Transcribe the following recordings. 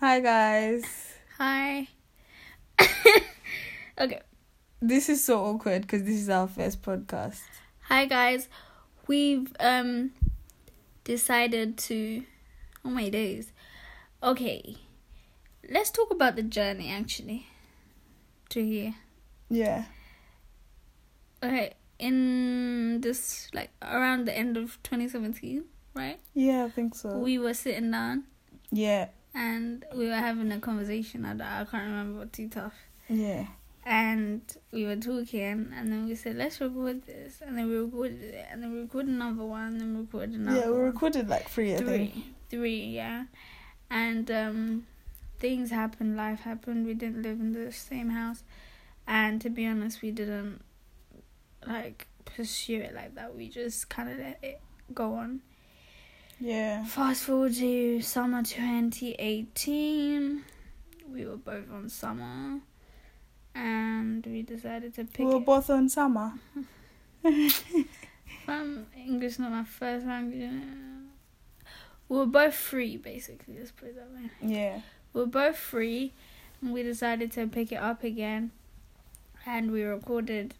Hi guys. Hi. okay. This is so awkward because this is our first podcast. Hi guys. We've um decided to oh my days. Okay. Let's talk about the journey actually. To here. Yeah. Okay. In this like around the end of twenty seventeen, right? Yeah, I think so. We were sitting down yeah. And we were having a conversation. I, I can't remember what too tough. Yeah. and we were talking, and then we said, "Let's record this," and then we recorded it, and then we recorded another one, and then we recorded another. One. Yeah, we recorded like three, I think. three, three, yeah, and um, things happened, life happened. We didn't live in the same house, and to be honest, we didn't like pursue it like that. We just kind of let it go on. Yeah. Fast forward to summer 2018. We were both on summer. And we decided to pick We were both on summer. um, English not my first language. We were both free basically, let's put it that way. Yeah. We were both free and we decided to pick it up again and we recorded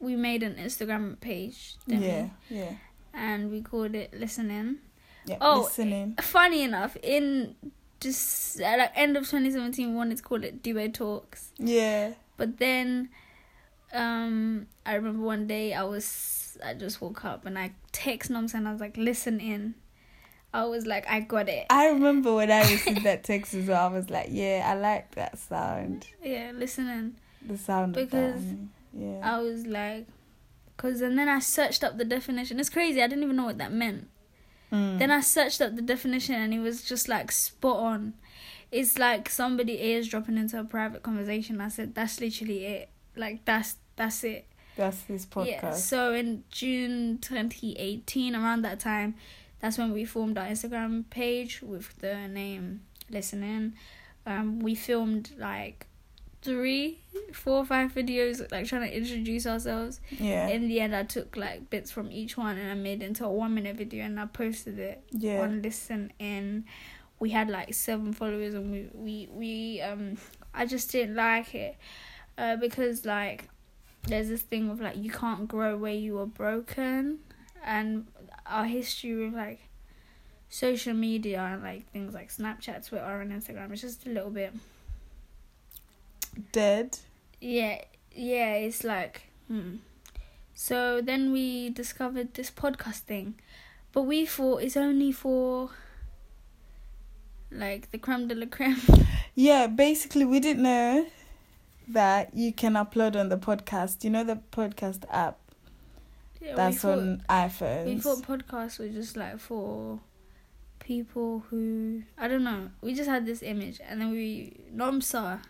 we made an Instagram page, Yeah. we? Yeah. And we called it Listen In. Yeah. Oh, Listen In. funny enough, in just at like end of 2017, we wanted to call it Duo Talks. Yeah. But then, um, I remember one day I was I just woke up and I text Noms and I was like, "Listen in." I was like, "I got it." I remember when I received that text as well. I was like, yeah, I like that sound. Yeah, listening. The sound Because. Yeah. I was like, cause and then I searched up the definition. It's crazy. I didn't even know what that meant. Mm. Then I searched up the definition and it was just like spot on. It's like somebody eavesdropping into a private conversation. I said that's literally it. Like that's that's it. That's this podcast. Yeah. So in June 2018, around that time, that's when we formed our Instagram page with the name Listen In. Um, we filmed like three, four, or five videos, like trying to introduce ourselves. yeah. In the end, I took like bits from each one and I made it into a one minute video and I posted it yeah. on Listen In We had like seven followers and we we we um I just didn't like it uh, because like there's this thing of like you can't grow where you were broken and our history with like social media and like things like Snapchat, Twitter, and Instagram is just a little bit Dead. yeah yeah it's like hmm. so then we discovered this podcast thing but we thought it's only for like the creme de la creme Yeah, basically, we didn't know that you can upload on the podcast. You know the podcast app yeah, that's thought, on iPhones. we thought podcasts were just like for people who i don't know we just had this image and then we nomsa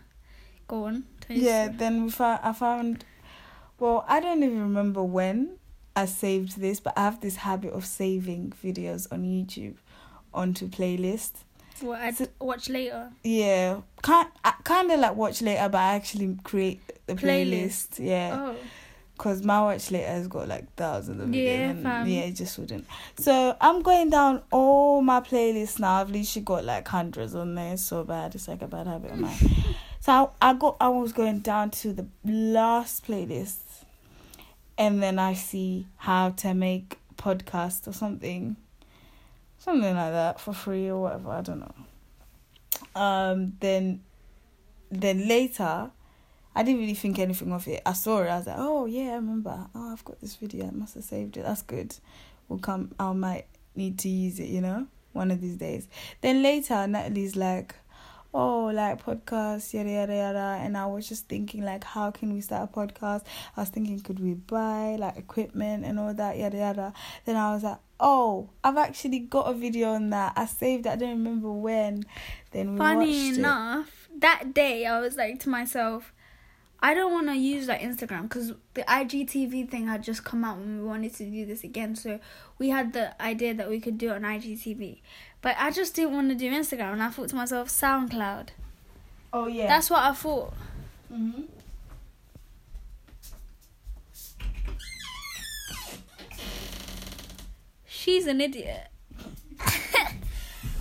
go on yeah, story. then we found. I found. Well, I don't even remember when I saved this, but I have this habit of saving videos on YouTube onto playlists. what i'd So- watch later Yeah, kind kind of like watch later, but I actually create the Playlist. playlist. Yeah. oh Cause my watch later has got like thousands of videos. Yeah, and fam. yeah, it just wouldn't. So I'm going down all my playlists now. I've literally got like hundreds on there. So bad. It's like a bad habit of mine. So I, I got. I was going down to the last playlist, and then I see how to make podcast or something, something like that for free or whatever. I don't know. Um. Then, then later. I didn't really think anything of it. I saw it. I was like, "Oh yeah, I remember. Oh, I've got this video. I must have saved it. That's good. We'll come. I might need to use it. You know, one of these days." Then later, Natalie's like, "Oh, like podcast, yada yada yada," and I was just thinking like, "How can we start a podcast?" I was thinking, could we buy like equipment and all that, yada yada. Then I was like, "Oh, I've actually got a video on that. I saved. it. I don't remember when." Then we funny watched it. enough that day i was like to myself i don't want to use like instagram because the igtv thing had just come out and we wanted to do this again so we had the idea that we could do it on igtv but i just didn't want to do instagram and i thought to myself soundcloud Oh yeah. that's what i thought Mm-hmm. she's an idiot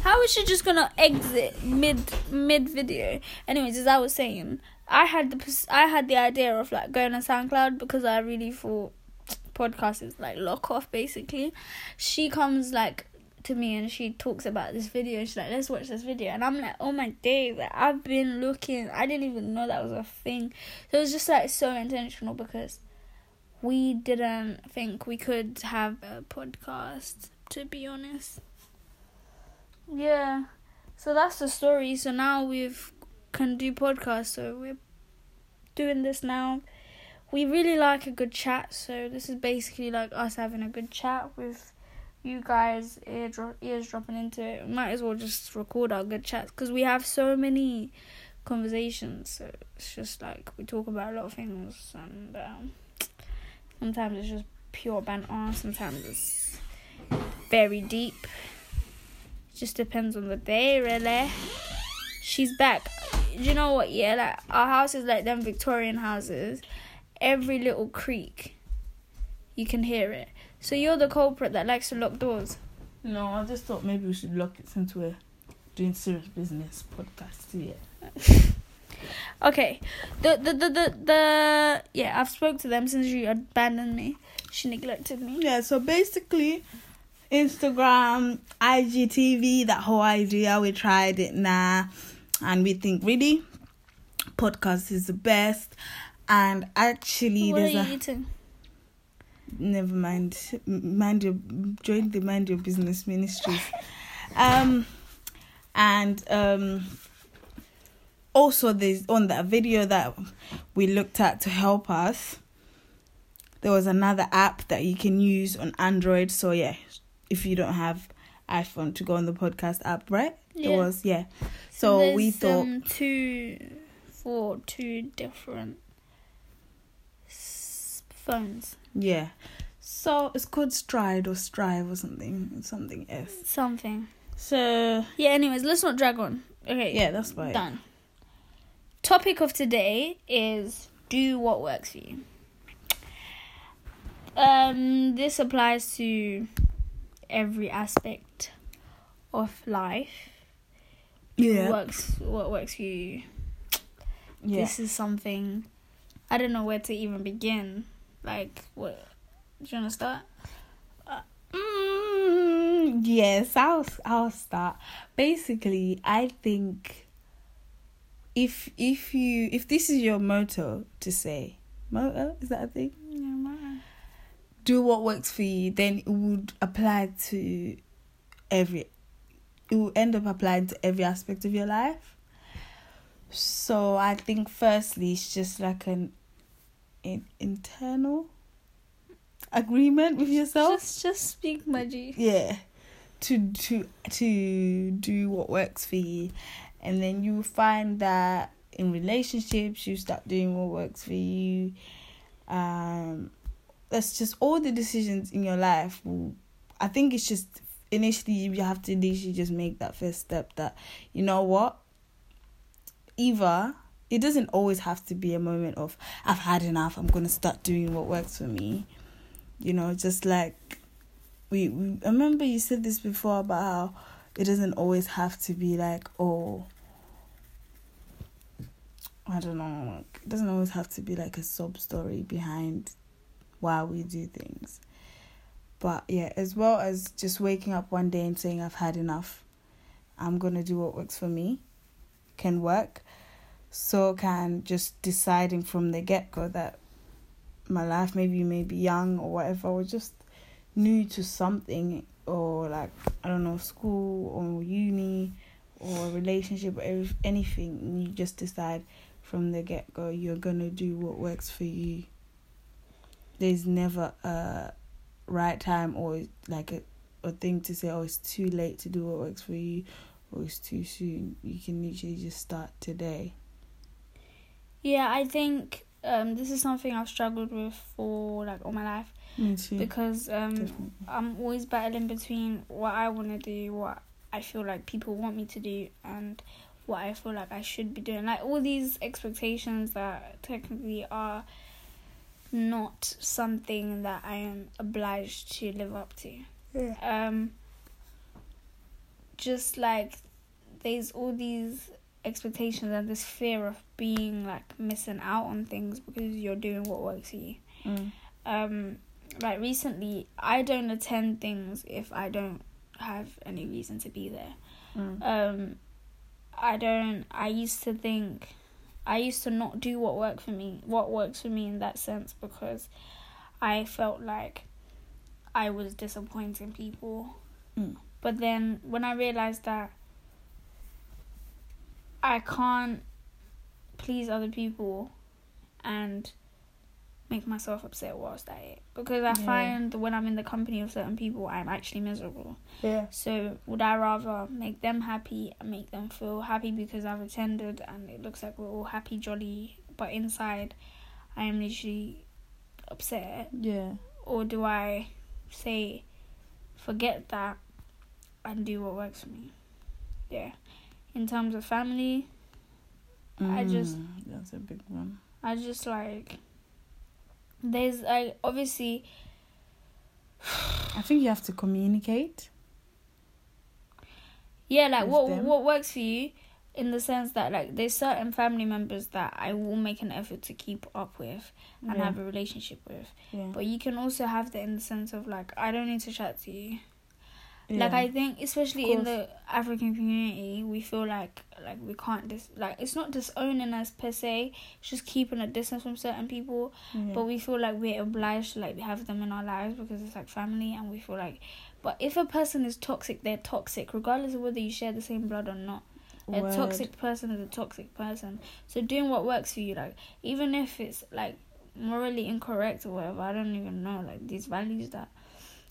How is she just gonna exit mid mid video? Anyways, as I was saying, I had the I had the idea of like going on SoundCloud because I really thought podcast is like lock off basically. She comes like to me and she talks about this video. She's like, let's watch this video. And I'm like, oh my days, like, I've been looking. I didn't even know that was a thing. So it was just like so intentional because we didn't think we could have a podcast, to be honest. Yeah. So that's the story. So now we've can do podcasts. So we're doing this now. We really like a good chat. So this is basically like us having a good chat with you guys ear ears dropping into it. Might as well just record our good chats because we have so many conversations. So it's just like we talk about a lot of things, and um, sometimes it's just pure banter. Sometimes it's very deep. It just depends on the day, really. She's back. You know what? Yeah, like our house is like them Victorian houses. Every little creak, you can hear it. So you're the culprit that likes to lock doors. No, I just thought maybe we should lock it since we're doing serious business podcast. Yeah. Okay. The the the the, the yeah, I've spoke to them since you abandoned me. She neglected me. Yeah, so basically, Instagram, IGTV, that whole idea, we tried it now, and we think really, podcast is the best. And actually, What are there's you a eating? Never mind, mind your join the mind your business ministries. Um, and um, also there's on that video that we looked at to help us. There was another app that you can use on Android. So yeah, if you don't have iPhone to go on the podcast app, right? Yeah. It was yeah. So There's, we thought um, two for two different phones. yeah. So it's called Stride or Strive or something, something S. Something. So Yeah. Anyways, let's not drag on. Okay. yeah, that's fine. Done. Topic of today is do what works for you. Um, this applies to every aspect of life. Yeah. Works what works for you. Yeah. This is something I don't know where to even begin. Like what do you wanna start? Mm, yes, I'll I'll start. Basically, I think if if you if this is your motto to say motto is that a thing? Yeah. Do what works for you, then it would apply to every. It will end up applying to every aspect of your life. So I think firstly, it's just like an, an internal agreement with yourself. Just just speak G. yeah to to to do what works for you and then you find that in relationships you start doing what works for you um that's just all the decisions in your life will i think it's just initially you have to initially just make that first step that you know what either it doesn't always have to be a moment of i've had enough i'm to start doing what works for me. You know just like we, we remember you said this before about how it doesn't always have to be like oh I don't know like, it doesn't always have to be like a sub story behind why we do things. But yeah as well as just waking up one day and saying I've had enough I'm gonna do what works for me can work so can just deciding from the get go that my life maybe may be young or whatever or just new to something or like I don't know school or uni or relationship or anything you just decide from the get go you're gonna do what works for you. There's never a right time or like a a thing to say oh it's too late to do what works for you or it's too soon. You can literally just start today. Yeah, I think um this is something I've struggled with for like all my life Me too. because um Definitely. I'm always battling between what I want to do, what I feel like people want me to do, and what I feel like I should be doing. Like all these expectations that technically are not something that I am obliged to live up to. Yeah. Um just like there's all these expectations and this fear of being like missing out on things because you're doing what works for you. Mm. Um, like recently, I don't attend things if I don't have any reason to be there. Mm. Um, I don't. I used to think, I used to not do what worked for me. What works for me in that sense because I felt like I was disappointing people. Mm. But then when I realized that I can't please other people and make myself upset whilst I eat because I Yeah. find when I'm in the company of certain people I'm actually miserable. Yeah. So would I rather make them happy and make them feel happy because I've attended and it looks like we're all happy jolly but inside I am literally upset Yeah. or do I say forget that and do what works for me? Yeah. In terms of family, I just- Mm, that's a big one. I just like there's like obviously I think you have to communicate. yeah like what them? what works for you in the sense that like there's certain family members that I will make an effort to keep up with and yeah. have a relationship with yeah. but you can also have that in the sense of like I don't need to chat to you yeah. like I think especially in the African community we feel like like we can't dis like it's not disowning us per se it's just keeping a distance from certain people yeah. but we feel like we're obliged to like have them in our lives because it's like family and we feel like but if a person is toxic they're toxic regardless of whether you share the same blood or not a Word. toxic person is a toxic person so doing what works for you like even if it's like morally incorrect or whatever i don't even know like these values that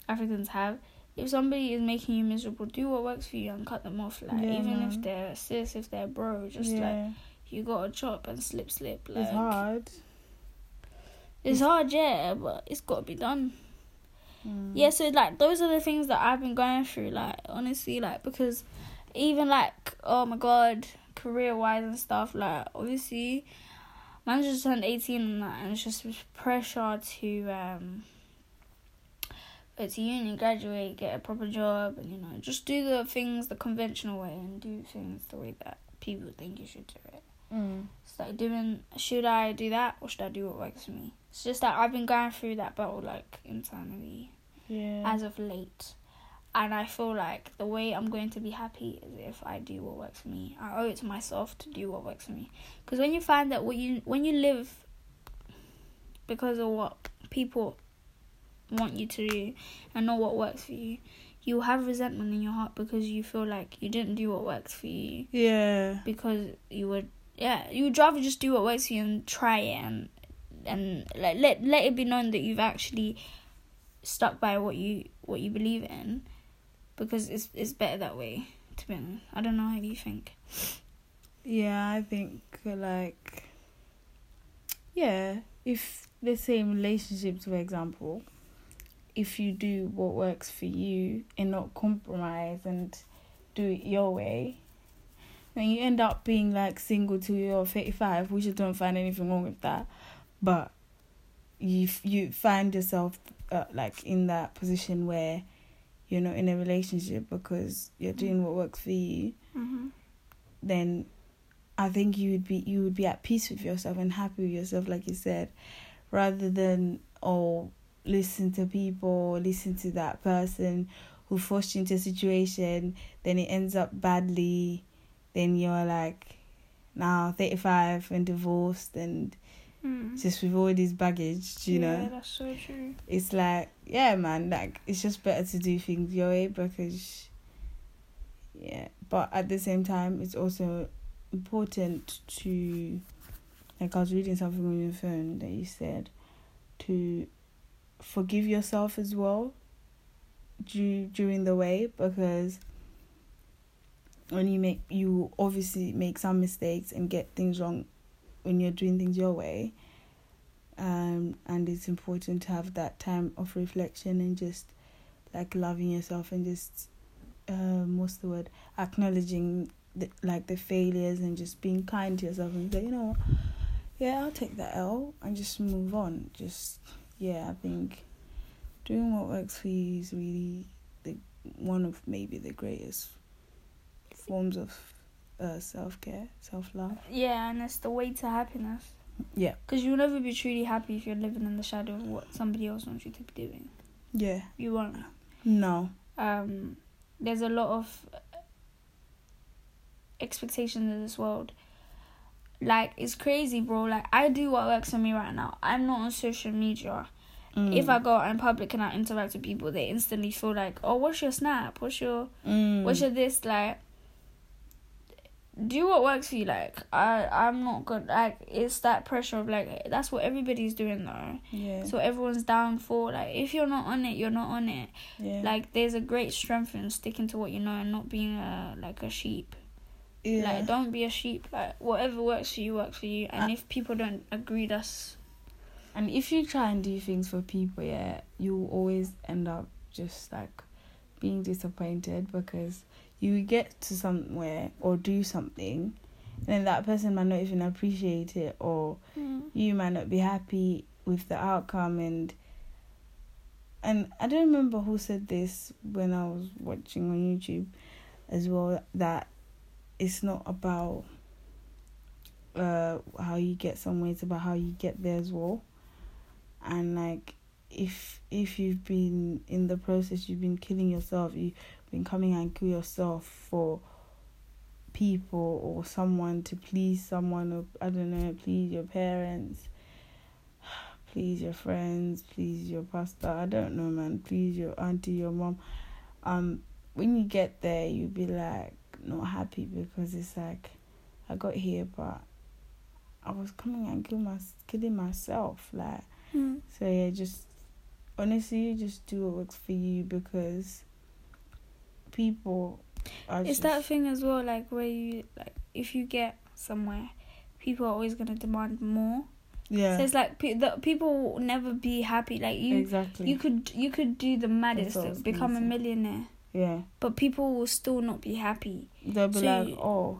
africans have if somebody is making you miserable do what works for you and cut them off like Yeah, even man. if they're sis if they're bro just like you gotta chop and slip slip like it's hard. it's hard yeah but it's gotta be done Mm. yeah so like those are the things that i've been going through like honestly like because even like oh my god career wise and stuff like obviously man just turned 18 and that and it's just pressure to um to uni graduate get a proper job and you know just do the things the conventional way and do things the way that people think you should do it Mm. it's like doing should I do that or should I do what works for me? It's just that I've been going through that battle like internally Yeah. as of late. And I feel like the way I'm going to be happy is if I do what works for me. I owe it to myself to do what works for me. Because when you find that what you when you live because of what people want you to do and not what works for you, you have resentment in your heart because you feel like you didn't do what works for you. Yeah. because you would yeah you would rather just do what works for you and try it and and like let let it be known that you've actually stuck by what you what you believe in because it's it's better that way to be honest. I don't know how you think? Yeah, I think like yeah, if let's say in relationships, for example, if you do what works for you and not compromise and do it your way, then you end up being like single till you're thirty five, which I don't find anything wrong with that, but you you find yourself uh, like in that position where you're not in a relationship because you're doing what works for you mm-hmm. then I think you would be you would be at peace with yourself and happy with yourself, like you said, rather than oh listen to people, listen to that person who forced you into a situation, then it ends up badly, then you're like now thirty five and divorced and mm. just with all this baggage, you yeah, know. that's so true It's like yeah man, like it's just better to do things your way because yeah. But at the same time it's also important to like I was reading something on your phone that you said to forgive yourself as well du- during the way because when you make you obviously make some mistakes and get things wrong when you're doing things your way um and it's important to have that time of reflection and just like loving yourself and just um what's the word? Acknowledging the, like the failures and just being kind to yourself and say you know yeah i'll take that l and just move on. Just yeah i think doing what works for you is really the one of maybe the greatest forms of uh, self care, self love. Yeah, and it's the way to happiness. Yeah. Because you'll never be truly happy if you're living in the shadow of what somebody else wants you to be doing. Yeah. You won't. No. Um, there's a lot of expectations in this world. Like it's crazy, bro. Like I do what works for me right now. I'm not on social media. Mm. If I go out in public and I interact with people, they instantly feel like, "Oh, what's your snap? What's your Mm. what's your this?" Like, do what works for you. Like I, I'm not good. Like it's that pressure of like that's what everybody's doing though. yeah. So everyone's down for like if you're not on it, you're not on it. yeah. Like there's a great strength in sticking to what you know and not being a like a sheep. Yeah. Like don't be a sheep. Like whatever works for you works for you. And Uh, if people don't agree, that's And if you try and do things for people, yeah, you'll always end up just like being disappointed because you get to somewhere or do something and then that person might not even appreciate it or you might not be happy with the outcome and and I don't remember who said this when I was watching on YouTube as well that it's not about uh how you get somewhere it's about how you get there as well. And like if if you've been in the process you've been killing yourself you've been coming and kill yourself for people or someone to please someone or I don't know please your parents please your friends please your pastor I don't know man please your auntie your mom. Um when you get there you'll be like not happy because it's like I got here but I was coming and kill my killing myself like hmm. so yeah, just honestly, just do what works for you because people are. It's just, that thing as well, like where you like if you get somewhere, people are always gonna demand more. yeah, So it's like pe- the people will never be happy. Like you, exactly. you could you could do the maddest, what I was gonna become a millionaire, yeah, but people will still not be happy. they'll be So like, oh,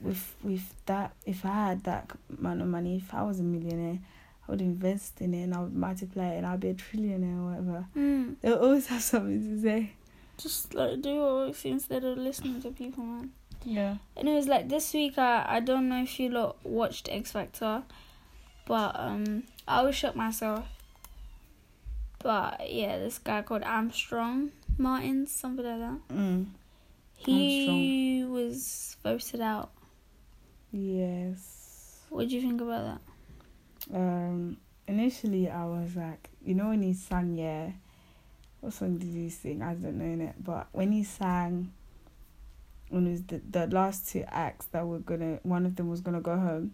with with that, if I had that amount of money, if I was a millionaire, I would invest in it and I would multiply it and I'd be a trillionaire or whatever. Mm. They'll always have something to say. Just like do what works instead of listening to people, man. Yeah. And it was like this week. I I don't know if you lot watched X Factor, but um I was shocked myself. But yeah, this guy called Armstrong Martins, something like that. Mm. He was voted out. Yes. What do you think about that? um initially I was like, you know when he sang yeah what song did he sing? I don't know it, but when he sang when it was the, the last two acts that were gonna one of them was gonna go home,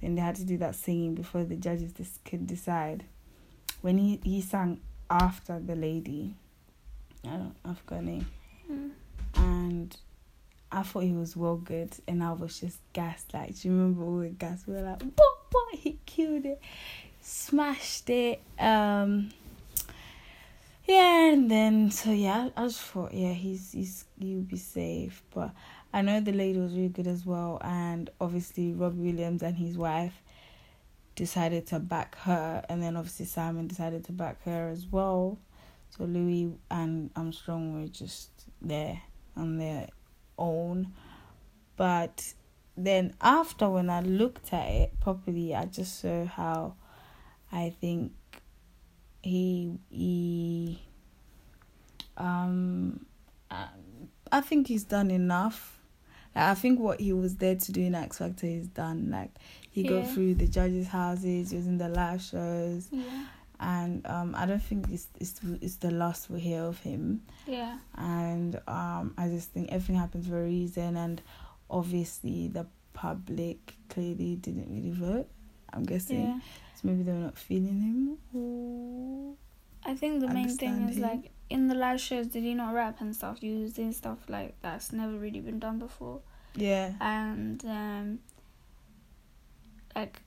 then they had to do that singing before the judges this could decide. When he, he sang after the lady, I don't I forgot her name. Mm. And I thought he was well good and I was just gassed like do you remember all the gas we were like what what he killed it smashed it um yeah and then so yeah I just thought yeah he's he's he'll be safe but I know the lady was really good as well and obviously Robbie Williams and his wife decided to back her and then obviously Simon decided to back her as well so Louis and Armstrong were just there on their own. But then after when I looked at it properly, I just saw how I think he he um I, I think he's done enough. Like, I think what he was there to do in X Factor is done. Like he Yeah. got through the judges' houses, he was in the live shows, Yeah. And um I don't think it's it's it's the last we hear of him Yeah. and um I just think everything happens for a reason and obviously the public clearly didn't really vote. I'm guessing. Yeah. So maybe they were not feeling him or I think the main thing is like in the live shows, did he not rap and stuff? You was doing stuff like that's never really been done before. yeah. and um like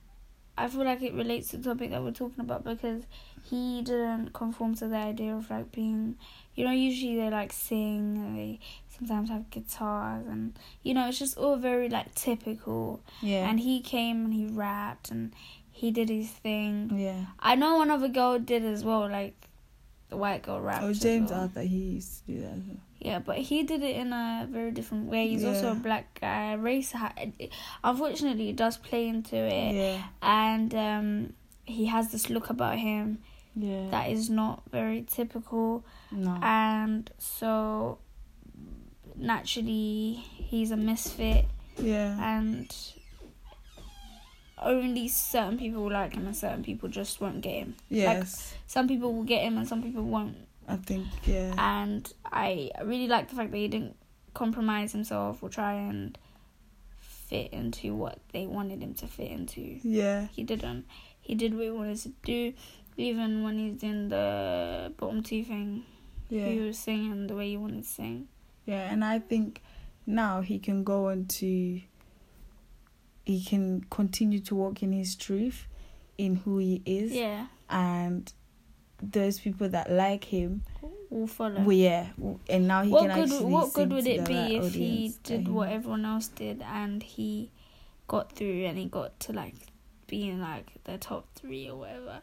I feel like it relates to the topic that we're talking about because he didn't conform to the idea of like being you know usually they like sing and they sometimes have guitars and you know it's just all very like typical Yeah. and he came and he rapped and he did his thing yeah. I know one other girl did as well like the white girl rapped Oh James well. Arthur he used to do that as well. Yeah, but he did it in a very different way. He's also a black guy. Race, unfortunately, it does play into it, Yeah. and um, he has this look about him Yeah. that is not very typical, no. and so naturally he's a misfit, yeah. and only certain people will like him, and certain people just won't get him. yes. Some people will get him, and some people won't. I think yeah. and I really like the fact that he didn't compromise himself or try and fit into what they wanted him to fit into. yeah. He didn't. He did what he wanted to do, even when he's in the bottom two thing. Yeah. He was singing the way he wanted to sing. Yeah, and I think now he can go on to he can continue to walk in his truth in who he is Yeah, and those people that like him we'll follow. well, yeah and now he what can good? actually What good would it be if he did what everyone else did and he got through and he got to like being like the top three or whatever?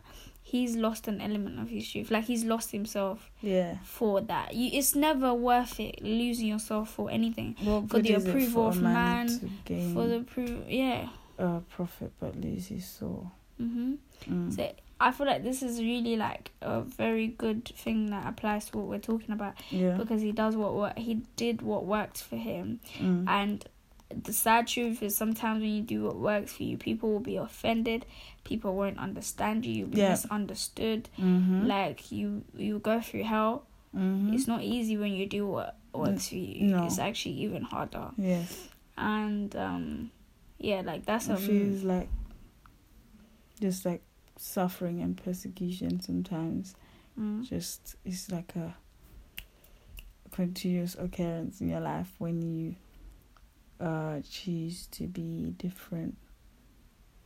He's lost an element of his truth. Like he's lost himself yeah for that. You, it's never worth it losing yourself for anything. what For the approval for of man, man, For the proof, yeah. a profit but lose his soul Mhm. Mm. So I feel like this is really like a very good thing that applies to what we're talking about yeah because he does what what he did what worked for him Mm. And the sad truth is sometimes when you do what works for you, people will be offended. People won't understand you. You'll be Yeah. misunderstood. Mhm. Like you, you go through hell. Mhm. It's not easy when you do what works for you. No. It's actually even harder. yes And um, yeah, like that's it a feels like just like suffering and persecution sometimes mm, just it's like a continuous occurrence in your life when you uh choose to be different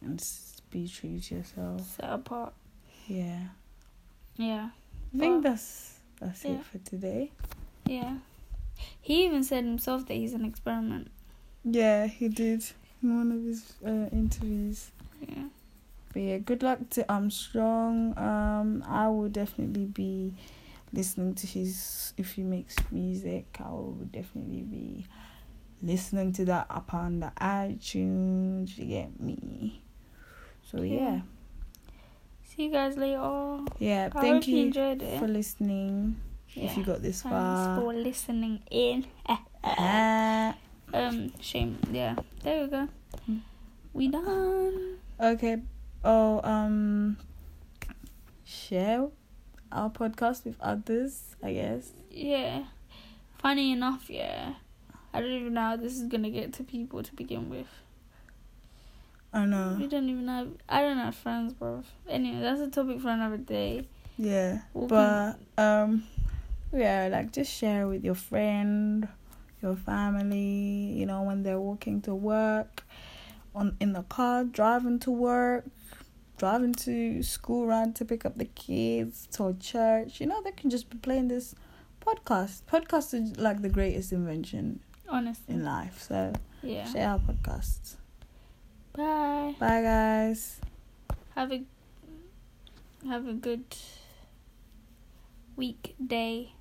and be true to yourself set apart. yeah Yeah, i think that's that's yeah. it for today yeah. He even said himself that he's an experiment. yeah he did in one of his uh, interviews Yeah. But yeah, good luck to Armstrong. Um, I will definitely be listening to his if he makes music. I will definitely be listening to that up on the iTunes. You get me? So yeah, Yeah. See you guys later. yeah. I thank you you for listening. Yeah. If you got this Thanks far, for listening in. Um, shame. Yeah, there we go. Mm. We done. okay. Oh, um, share our podcast with others. I guess. Yeah. Funny enough, yeah. I don't even know how this is gonna get to people to begin with. I know. We don't even have. I don't have friends, bro. Anyway, that's a topic for another day. Yeah, We'll but um, yeah, like just share with your friend, your family. You know, when they're walking to work, on in the car, driving to work, driving to school run to pick up the kids to church. You know, they can just be playing this podcast. Podcast is like the greatest invention honestly. in life. So Yeah. share our podcast. Bye. Bye, guys. Have a have a good week, day,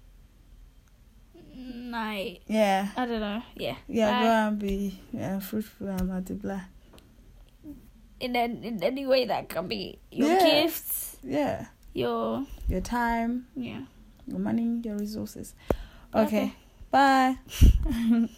night. Yeah. I don't know. Yeah. Yeah, Bye. go and be yeah, fruitful and multiply. In, an, in any way that can be your Yeah. gifts, Yeah. your Your time, yeah. your money, your resources. Okay. Okay. Bye.